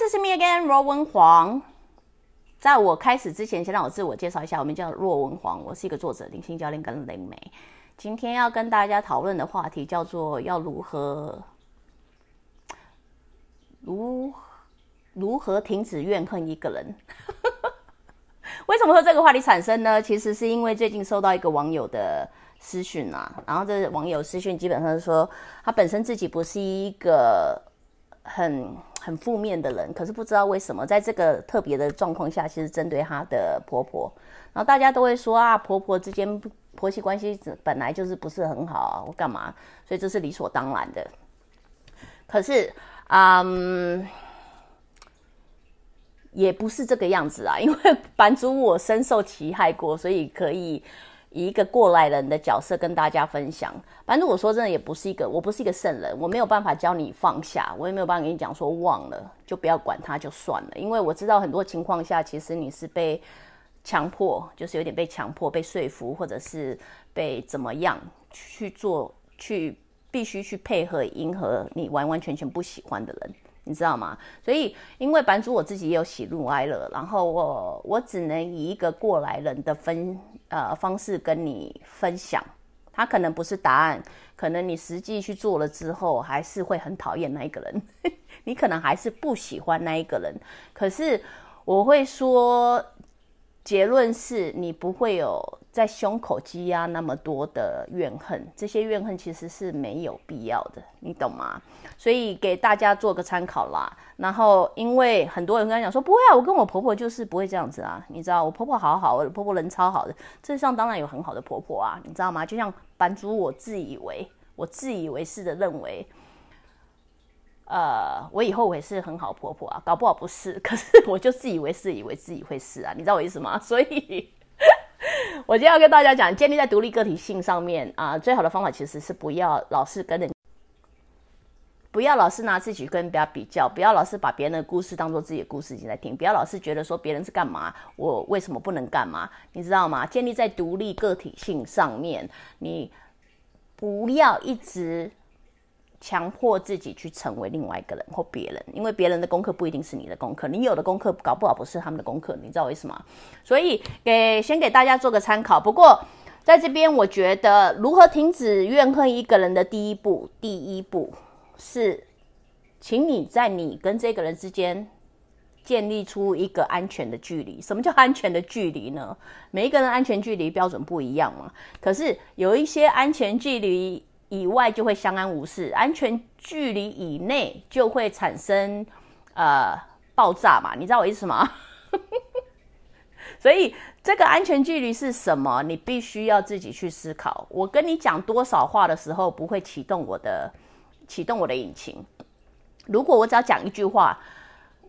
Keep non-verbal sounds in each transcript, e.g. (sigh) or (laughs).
this is me again，罗文黄。在我开始之前，先让我自我介绍一下，我们叫若文黄，我是一个作者、灵性教练跟灵媒。今天要跟大家讨论的话题叫做要如何如如何停止怨恨一个人。(laughs) 为什么说这个话题产生呢？其实是因为最近收到一个网友的私讯啊，然后这网友私讯基本上是说，他本身自己不是一个很很负面的人，可是不知道为什么在这个特别的状况下，其实针对她的婆婆，然后大家都会说啊，婆婆之间婆媳关系本来就是不是很好，我干嘛？所以这是理所当然的。可是，嗯。也不是这个样子啊，因为 (laughs) 版主我深受其害过，所以可以以一个过来人的角色跟大家分享。反正我说真的也不是一个，我不是一个圣人，我没有办法教你放下，我也没有办法跟你讲说忘了就不要管他就算了，因为我知道很多情况下其实你是被强迫，就是有点被强迫、被说服，或者是被怎么样去做，去必须去配合迎合你完完全全不喜欢的人。你知道吗？所以因为版主我自己也有喜怒哀乐，然后我我只能以一个过来人的分呃方式跟你分享，他可能不是答案，可能你实际去做了之后，还是会很讨厌那一个人，(laughs) 你可能还是不喜欢那一个人，可是我会说。结论是你不会有在胸口积压那么多的怨恨，这些怨恨其实是没有必要的，你懂吗？所以给大家做个参考啦。然后因为很多人跟他讲说不会啊，我跟我婆婆就是不会这样子啊，你知道我婆婆好好，我婆婆人超好的，这上当然有很好的婆婆啊，你知道吗？就像版主我自以为，我自以为是的认为。呃，我以后我也是很好婆婆啊，搞不好不是，(laughs) 可是我就自以为是，以为自己会是啊，你知道我意思吗？(laughs) 所以，(laughs) 我今天要跟大家讲，建立在独立个体性上面啊，最好的方法其实是不要老是跟人，不要老是拿自己跟人家比较，不要老是把别人的故事当做自己的故事在听，不要老是觉得说别人是干嘛，我为什么不能干嘛？你知道吗？建立在独立个体性上面，你不要一直。强迫自己去成为另外一个人或别人，因为别人的功课不一定是你的功课，你有的功课搞不好不是他们的功课，你知道为什么？所以给先给大家做个参考。不过在这边，我觉得如何停止怨恨一个人的第一步，第一步是，请你在你跟这个人之间建立出一个安全的距离。什么叫安全的距离呢？每一个人安全距离标准不一样嘛。可是有一些安全距离。以外就会相安无事，安全距离以内就会产生呃爆炸嘛？你知道我意思吗？(laughs) 所以这个安全距离是什么？你必须要自己去思考。我跟你讲多少话的时候不会启动我的启动我的引擎。如果我只要讲一句话，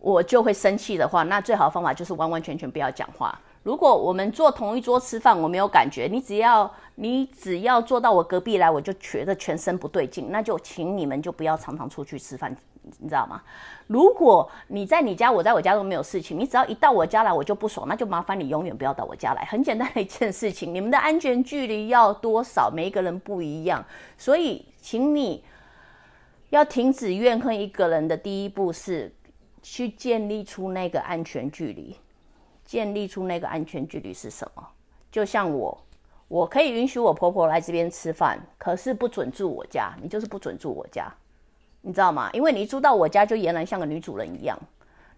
我就会生气的话，那最好的方法就是完完全全不要讲话。如果我们坐同一桌吃饭，我没有感觉，你只要你只要坐到我隔壁来，我就觉得全身不对劲，那就请你们就不要常常出去吃饭，你知道吗？如果你在你家，我在我家都没有事情，你只要一到我家来，我就不爽，那就麻烦你永远不要到我家来。很简单的一件事情，你们的安全距离要多少？每一个人不一样，所以请你要停止怨恨一个人的第一步是去建立出那个安全距离。建立出那个安全距离是什么？就像我，我可以允许我婆婆来这边吃饭，可是不准住我家。你就是不准住我家，你知道吗？因为你住到我家，就俨然像个女主人一样，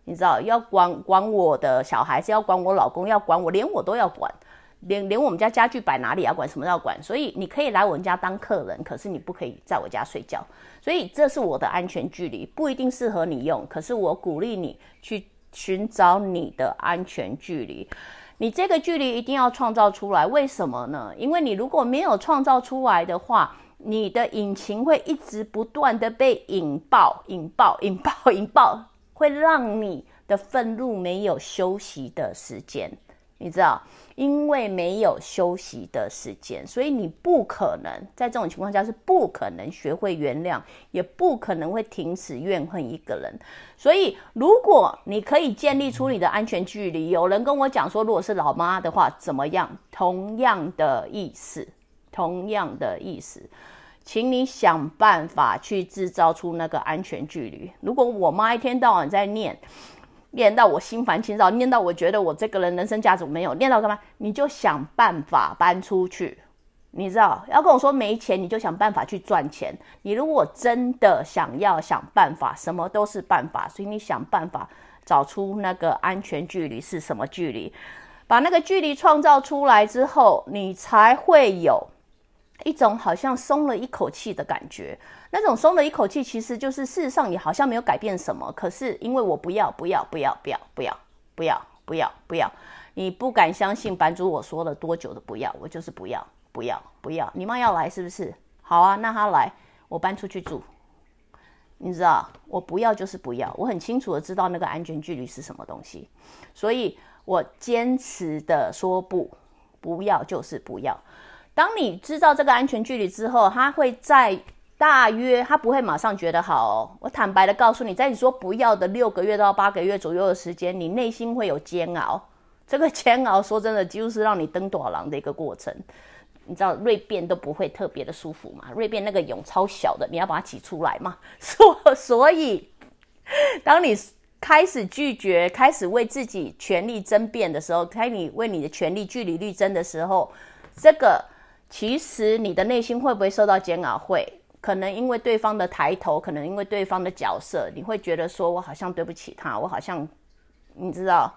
你知道，要管管我的小孩子，要管我老公，要管我，连我都要管，连连我们家家具摆哪里要管，什么都要管。所以你可以来我们家当客人，可是你不可以在我家睡觉。所以这是我的安全距离，不一定适合你用，可是我鼓励你去。寻找你的安全距离，你这个距离一定要创造出来。为什么呢？因为你如果没有创造出来的话，你的引擎会一直不断的被引爆、引爆、(laughs) 引爆、引爆，会让你的愤怒没有休息的时间。你知道？因为没有休息的时间，所以你不可能在这种情况下是不可能学会原谅，也不可能会停止怨恨一个人。所以，如果你可以建立出你的安全距离，有人跟我讲说，如果是老妈的话怎么样？同样的意思，同样的意思，请你想办法去制造出那个安全距离。如果我妈一天到晚在念，念到我心烦气躁，念到我觉得我这个人人生价值没有，念到干嘛？你就想办法搬出去。你知道，要跟我说没钱，你就想办法去赚钱。你如果真的想要想办法，什么都是办法。所以你想办法找出那个安全距离是什么距离，把那个距离创造出来之后，你才会有。一种好像松了一口气的感觉，那种松了一口气，其实就是事实上也好像没有改变什么。可是因为我不要不要不要不要不要不要不要不要，你不敢相信版主我说了多久的不要，我就是不要不要不要。你妈要来是不是？好啊，那她来，我搬出去住。你知道，我不要就是不要，我很清楚的知道那个安全距离是什么东西，所以我坚持的说不，不要就是不要。当你知道这个安全距离之后，他会在大约，他不会马上觉得好。我坦白的告诉你，在你说不要的六个月到八个月左右的时间，你内心会有煎熬。这个煎熬，说真的，几乎是让你登短廊的一个过程。你知道锐变都不会特别的舒服嘛？锐变那个蛹超小的，你要把它挤出来嘛。(laughs) 所所以，当你开始拒绝，开始为自己权利争辩的时候，开你为你的权利据理力争的时候，这个。其实你的内心会不会受到煎熬？会，可能因为对方的抬头，可能因为对方的角色，你会觉得说我好像对不起他，我好像，你知道，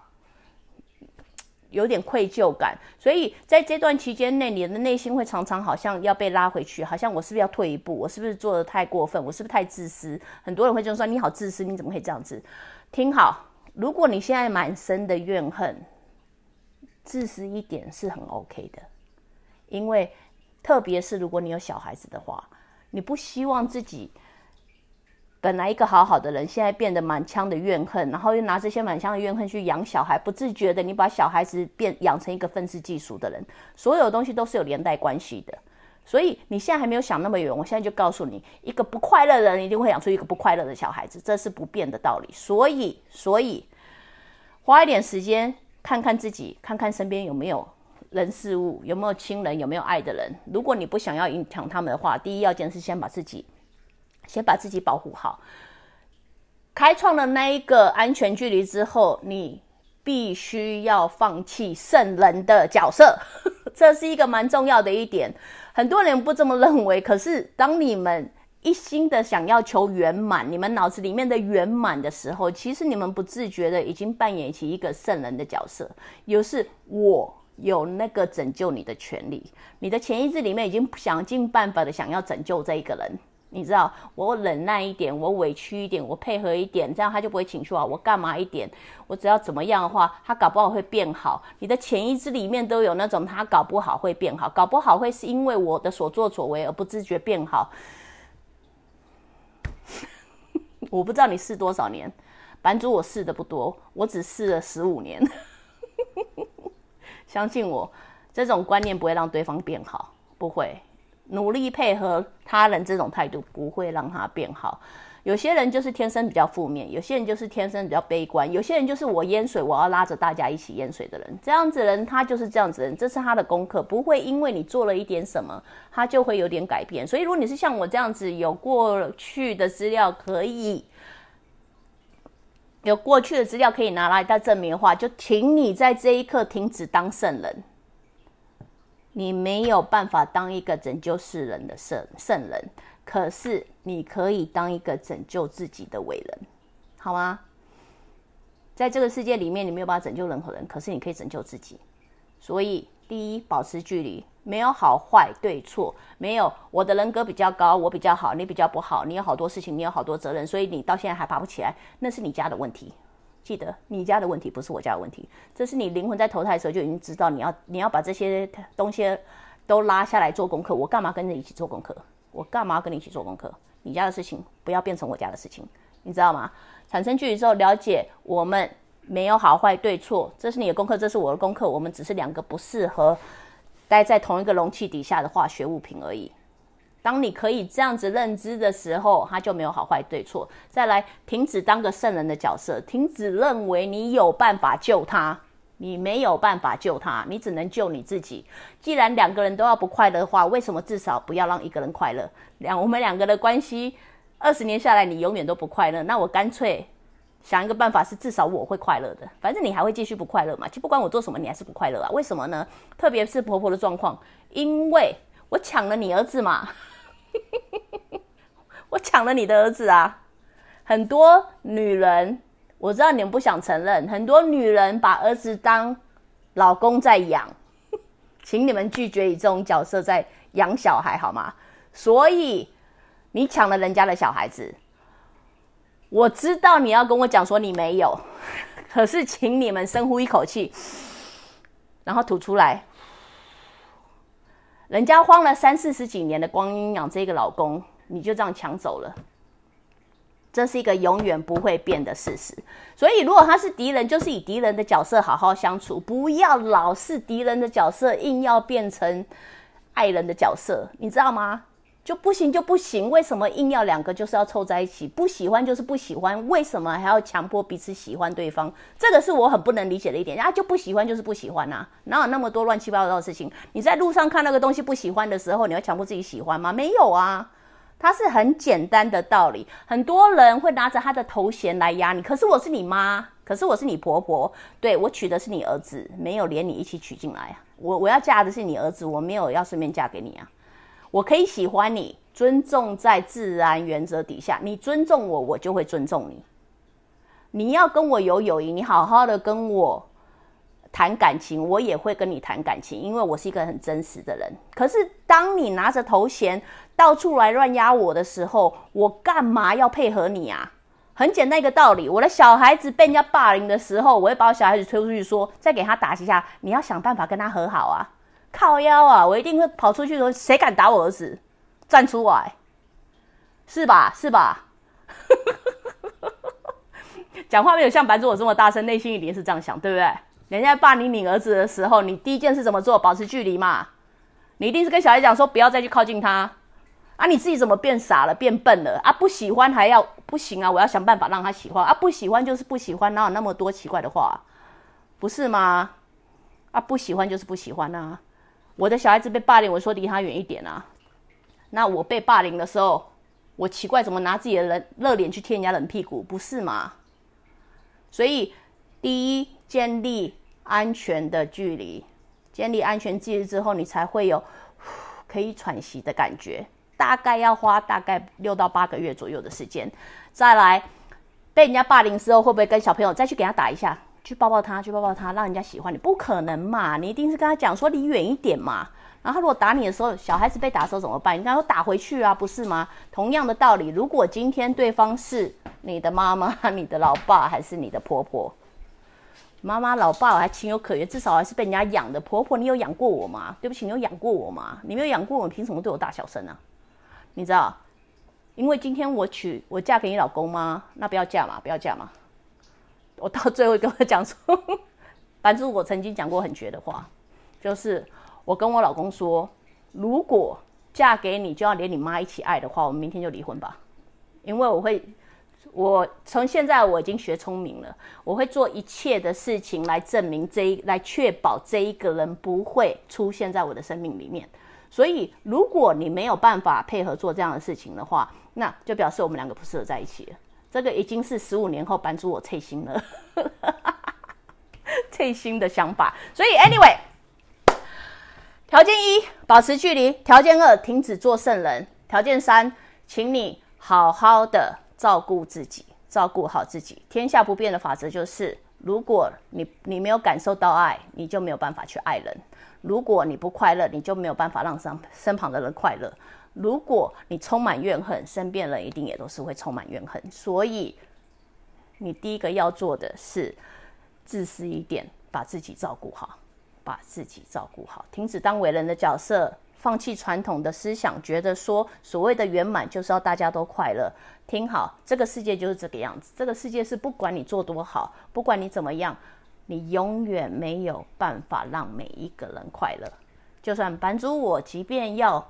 有点愧疚感。所以在这段期间内，你的内心会常常好像要被拉回去，好像我是不是要退一步？我是不是做的太过分？我是不是太自私？很多人会就说你好自私，你怎么可以这样子？听好，如果你现在满身的怨恨，自私一点是很 OK 的，因为。特别是如果你有小孩子的话，你不希望自己本来一个好好的人，现在变得满腔的怨恨，然后又拿这些满腔的怨恨去养小孩，不自觉的你把小孩子变养成一个愤世嫉俗的人，所有东西都是有连带关系的。所以你现在还没有想那么远，我现在就告诉你，一个不快乐的人一定会养出一个不快乐的小孩子，这是不变的道理。所以，所以花一点时间看看自己，看看身边有没有。人事物有没有亲人，有没有爱的人？如果你不想要影响他们的话，第一要件是先把自己，先把自己保护好。开创了那一个安全距离之后，你必须要放弃圣人的角色，(laughs) 这是一个蛮重要的一点。很多人不这么认为，可是当你们一心的想要求圆满，你们脑子里面的圆满的时候，其实你们不自觉的已经扮演起一个圣人的角色，有是我。有那个拯救你的权利，你的潜意识里面已经想尽办法的想要拯救这一个人。你知道，我忍耐一点，我委屈一点，我配合一点，这样他就不会情绪化。我干嘛一点？我只要怎么样的话，他搞不好会变好。你的潜意识里面都有那种他搞不好会变好，搞不好会是因为我的所作所为而不自觉变好。我不知道你试多少年，版主我试的不多，我只试了十五年。相信我，这种观念不会让对方变好，不会努力配合他人这种态度不会让他变好。有些人就是天生比较负面，有些人就是天生比较悲观，有些人就是我淹水，我要拉着大家一起淹水的人。这样子人，他就是这样子人，这是他的功课，不会因为你做了一点什么，他就会有点改变。所以，如果你是像我这样子有过去的资料可以。有过去的资料可以拿来当证明的话，就请你在这一刻停止当圣人。你没有办法当一个拯救世人的圣圣人，可是你可以当一个拯救自己的伟人，好吗？在这个世界里面，你没有办法拯救任何人，可是你可以拯救自己。所以，第一，保持距离。没有好坏对错，没有我的人格比较高，我比较好，你比较不好。你有好多事情，你有好多责任，所以你到现在还爬不起来，那是你家的问题。记得，你家的问题不是我家的问题。这是你灵魂在投胎的时候就已经知道，你要你要把这些东西都拉下来做功课。我干嘛跟着一起做功课？我干嘛跟你一起做功课？你家的事情不要变成我家的事情，你知道吗？产生距离之后，了解我们没有好坏对错，这是你的功课，这是我的功课，我们只是两个不适合。待在同一个容器底下的化学物品而已。当你可以这样子认知的时候，它就没有好坏对错。再来，停止当个圣人的角色，停止认为你有办法救他。你没有办法救他，你只能救你自己。既然两个人都要不快乐的话，为什么至少不要让一个人快乐？两我们两个的关系二十年下来，你永远都不快乐，那我干脆想一个办法，是至少我会快乐的。反正你还会继续不快乐嘛，就不管我做什么，你还是不快乐啊？为什么呢？特别是婆婆的状况，因为我抢了你儿子嘛，(laughs) 我抢了你的儿子啊！很多女人。我知道你们不想承认，很多女人把儿子当老公在养，请你们拒绝以这种角色在养小孩好吗？所以你抢了人家的小孩子，我知道你要跟我讲说你没有，(laughs) 可是请你们深呼一口气，然后吐出来。人家花了三四十几年的光阴养这个老公，你就这样抢走了。这是一个永远不会变的事实，所以如果他是敌人，就是以敌人的角色好好相处，不要老是敌人的角色，硬要变成爱人的角色，你知道吗？就不行就不行，为什么硬要两个就是要凑在一起？不喜欢就是不喜欢，为什么还要强迫彼此喜欢对方？这个是我很不能理解的一点。啊，就不喜欢就是不喜欢呐，哪有那么多乱七八糟的事情？你在路上看那个东西不喜欢的时候，你要强迫自己喜欢吗？没有啊。它是很简单的道理，很多人会拿着他的头衔来压你。可是我是你妈，可是我是你婆婆，对我娶的是你儿子，没有连你一起娶进来啊。我我要嫁的是你儿子，我没有要顺便嫁给你啊。我可以喜欢你，尊重在自然原则底下，你尊重我，我就会尊重你。你要跟我有友谊，你好好的跟我。谈感情，我也会跟你谈感情，因为我是一个很真实的人。可是当你拿着头衔到处来乱压我的时候，我干嘛要配合你啊？很简单一个道理，我的小孩子被人家霸凌的时候，我会把我小孩子推出去说，再给他打几下，你要想办法跟他和好啊！靠腰啊，我一定会跑出去说，谁敢打我儿子，站出来，是吧？是吧？(laughs) 讲话没有像白主我这么大声，内心一定是这样想，对不对？人家霸凌你儿子的时候，你第一件事怎么做？保持距离嘛。你一定是跟小孩讲说不要再去靠近他啊！你自己怎么变傻了、变笨了啊？不喜欢还要不行啊！我要想办法让他喜欢啊！不喜欢就是不喜欢，哪有那么多奇怪的话？不是吗？啊，不喜欢就是不喜欢啊！我的小孩子被霸凌，我说离他远一点啊。那我被霸凌的时候，我奇怪怎么拿自己的冷热脸去贴人家冷屁股？不是吗？所以第一。建立安全的距离，建立安全距离之后，你才会有 (sighs) 可以喘息的感觉。大概要花大概六到八个月左右的时间。再来，被人家霸凌之后，会不会跟小朋友再去给他打一下，去抱抱他，去抱抱他，让人家喜欢你？不可能嘛！你一定是跟他讲说离远一点嘛。然后如果打你的时候，小孩子被打的时候怎么办？你跟他说打回去啊，不是吗？同样的道理，如果今天对方是你的妈妈、(laughs) 你的老爸还是你的婆婆？妈妈、老爸我还情有可原，至少还是被人家养的。婆婆，你有养过我吗？对不起，你有养过我吗？你没有养过我，凭什么对我大小声啊？你知道，因为今天我娶我嫁给你老公吗？那不要嫁嘛，不要嫁嘛。我到最后跟我讲说，(laughs) 反正我曾经讲过很绝的话，就是我跟我老公说，如果嫁给你就要连你妈一起爱的话，我们明天就离婚吧，因为我会。我从现在我已经学聪明了，我会做一切的事情来证明这一，来确保这一个人不会出现在我的生命里面。所以，如果你没有办法配合做这样的事情的话，那就表示我们两个不适合在一起了。这个已经是十五年后版主我退心了，(laughs) 退心的想法。所以，anyway，条件一，保持距离；条件二，停止做圣人；条件三，请你好好的。照顾自己，照顾好自己。天下不变的法则就是：如果你你没有感受到爱，你就没有办法去爱人；如果你不快乐，你就没有办法让身身旁的人快乐；如果你充满怨恨，身边人一定也都是会充满怨恨。所以，你第一个要做的是自私一点，把自己照顾好，把自己照顾好，停止当伟人的角色。放弃传统的思想，觉得说所谓的圆满就是要大家都快乐。听好，这个世界就是这个样子。这个世界是不管你做多好，不管你怎么样，你永远没有办法让每一个人快乐。就算版主我，即便要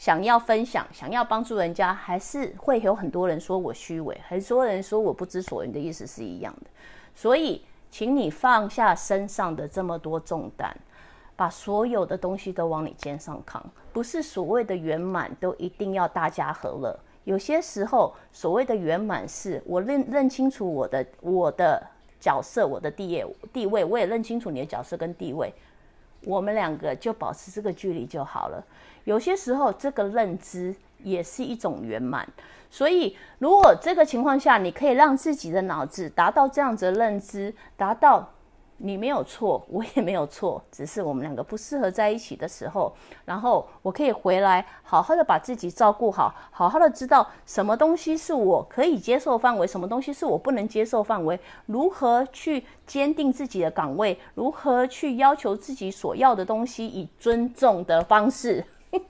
想要分享、想要帮助人家，还是会有很多人说我虚伪，很多人说我不知所云的意思是一样的。所以请你放下身上的这么多重担，把所有的东西都往你肩上扛。不是所谓的圆满都一定要大家和乐，有些时候所谓的圆满是我认认清楚我的我的角色，我的地位地位，我也认清楚你的角色跟地位，我们两个就保持这个距离就好了。有些时候这个认知也是一种圆满。所以，如果这个情况下，你可以让自己的脑子达到这样子的认知，达到你没有错，我也没有错，只是我们两个不适合在一起的时候，然后我可以回来，好好的把自己照顾好，好好的知道什么东西是我可以接受范围，什么东西是我不能接受范围，如何去坚定自己的岗位，如何去要求自己所要的东西，以尊重的方式。(laughs)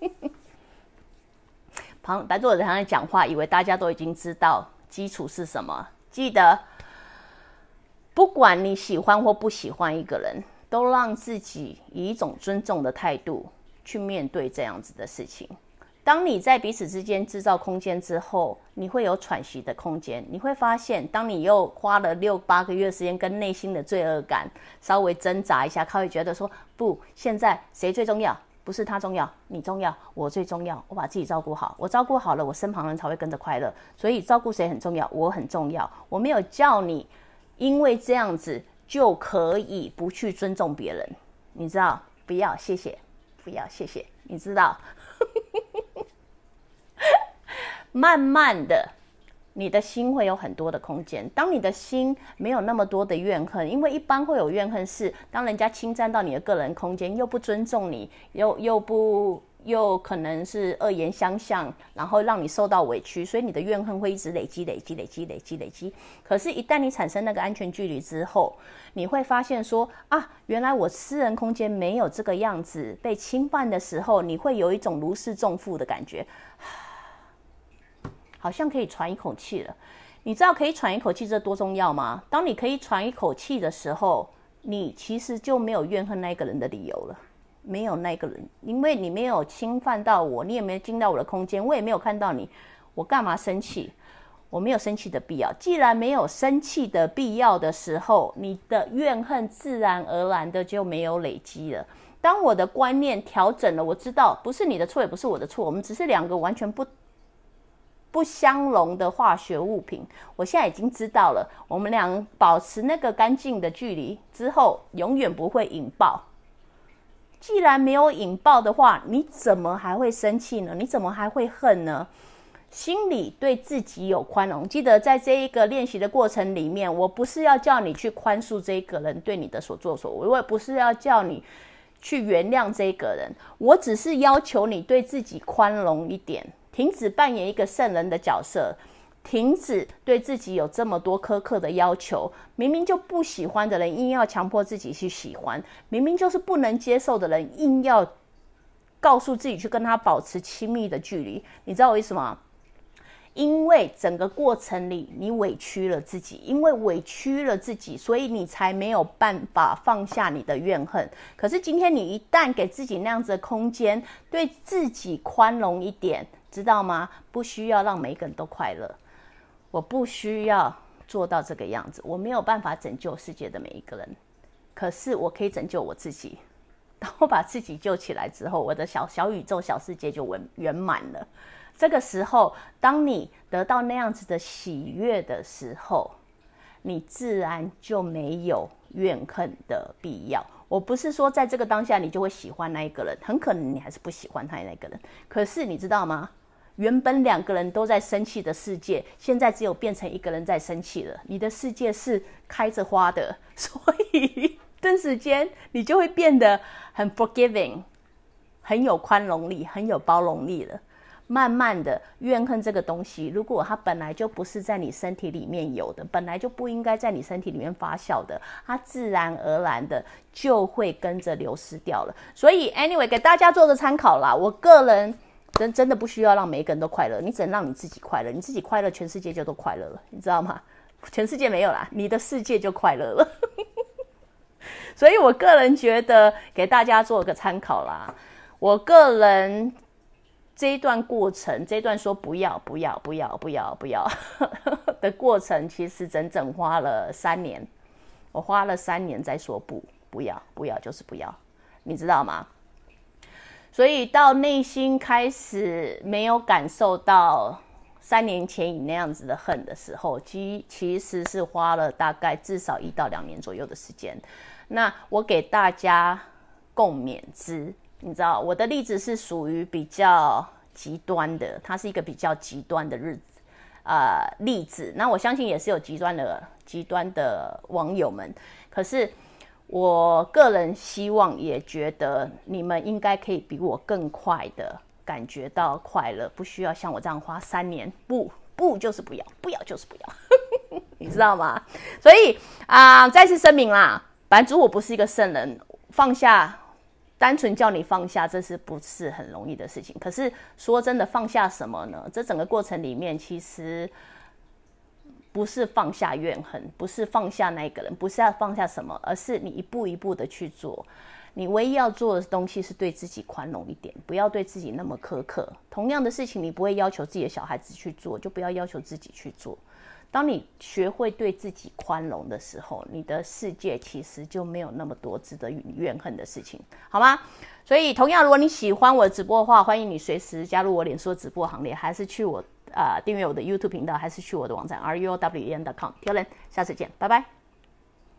旁白作者常在讲话，以为大家都已经知道基础是什么。记得，不管你喜欢或不喜欢一个人，都让自己以一种尊重的态度去面对这样子的事情。当你在彼此之间制造空间之后，你会有喘息的空间。你会发现，当你又花了六八个月时间跟内心的罪恶感稍微挣扎一下，他会觉得说：不，现在谁最重要？不是他重要，你重要，我最重要。我把自己照顾好，我照顾好了，我身旁人才会跟着快乐。所以照顾谁很重要，我很重要。我没有叫你，因为这样子就可以不去尊重别人，你知道？不要，谢谢，不要，谢谢，你知道？(laughs) 慢慢的。你的心会有很多的空间。当你的心没有那么多的怨恨，因为一般会有怨恨是当人家侵占到你的个人空间，又不尊重你，又又不又可能是恶言相向，然后让你受到委屈，所以你的怨恨会一直累积、累积、累积、累积、累积。可是，一旦你产生那个安全距离之后，你会发现说啊，原来我私人空间没有这个样子被侵犯的时候，你会有一种如释重负的感觉。好像可以喘一口气了，你知道可以喘一口气这多重要吗？当你可以喘一口气的时候，你其实就没有怨恨那个人的理由了，没有那个人，因为你没有侵犯到我，你也没有进到我的空间，我也没有看到你，我干嘛生气？我没有生气的必要。既然没有生气的必要的时候，你的怨恨自然而然的就没有累积了。当我的观念调整了，我知道不是你的错，也不是我的错，我们只是两个完全不。不相容的化学物品，我现在已经知道了。我们俩保持那个干净的距离之后，永远不会引爆。既然没有引爆的话，你怎么还会生气呢？你怎么还会恨呢？心里对自己有宽容。记得在这一个练习的过程里面，我不是要叫你去宽恕这个人对你的所作所为，我也不是要叫你去原谅这个人，我只是要求你对自己宽容一点。停止扮演一个圣人的角色，停止对自己有这么多苛刻的要求。明明就不喜欢的人，硬要强迫自己去喜欢；明明就是不能接受的人，硬要告诉自己去跟他保持亲密的距离。你知道我意思吗？因为整个过程里你委屈了自己，因为委屈了自己，所以你才没有办法放下你的怨恨。可是今天你一旦给自己那样子的空间，对自己宽容一点。知道吗？不需要让每个人都快乐，我不需要做到这个样子，我没有办法拯救世界的每一个人，可是我可以拯救我自己。(laughs) 当我把自己救起来之后，我的小小宇宙、小世界就圆圆满了。这个时候，当你得到那样子的喜悦的时候，你自然就没有怨恨的必要。我不是说在这个当下你就会喜欢那一个人，很可能你还是不喜欢他那个人。可是你知道吗？原本两个人都在生气的世界，现在只有变成一个人在生气了。你的世界是开着花的，(laughs) 所以顿时间你就会变得很 forgiving，很有宽容力，很有包容力了。慢慢的，怨恨这个东西，如果它本来就不是在你身体里面有的，本来就不应该在你身体里面发酵的，它自然而然的就会跟着流失掉了。所以，anyway，给大家做个参考啦。我个人。真真的不需要让每一个人都快乐，你只能让你自己快乐，你自己快乐，全世界就都快乐了，你知道吗？全世界没有啦，你的世界就快乐了。(laughs) 所以我个人觉得给大家做个参考啦。我个人这一段过程，这一段说不要不要不要不要不要的过程，其实整整花了三年。我花了三年在说不，不要，不要，就是不要，你知道吗？所以到内心开始没有感受到三年前你那样子的恨的时候，其其实是花了大概至少一到两年左右的时间。那我给大家共勉之，你知道我的例子是属于比较极端的，它是一个比较极端的日子，呃，例子。那我相信也是有极端的极端的网友们，可是。我个人希望也觉得你们应该可以比我更快的感觉到快乐，不需要像我这样花三年。不，不就是不要，不要就是不要，(laughs) 你知道吗？所以啊，再次声明啦，版主我不是一个圣人，放下，单纯叫你放下，这是不是很容易的事情？可是说真的，放下什么呢？这整个过程里面，其实。不是放下怨恨，不是放下那个人，不是要放下什么，而是你一步一步的去做。你唯一要做的东西是对自己宽容一点，不要对自己那么苛刻。同样的事情，你不会要求自己的小孩子去做，就不要要求自己去做。当你学会对自己宽容的时候，你的世界其实就没有那么多值得怨恨的事情，好吗？所以，同样，如果你喜欢我的直播的话，欢迎你随时加入我脸书直播行列，还是去我。啊，订阅我的 YouTube 频道，还是去我的网站 r u o w e n dot com。挑人，下次见，拜拜。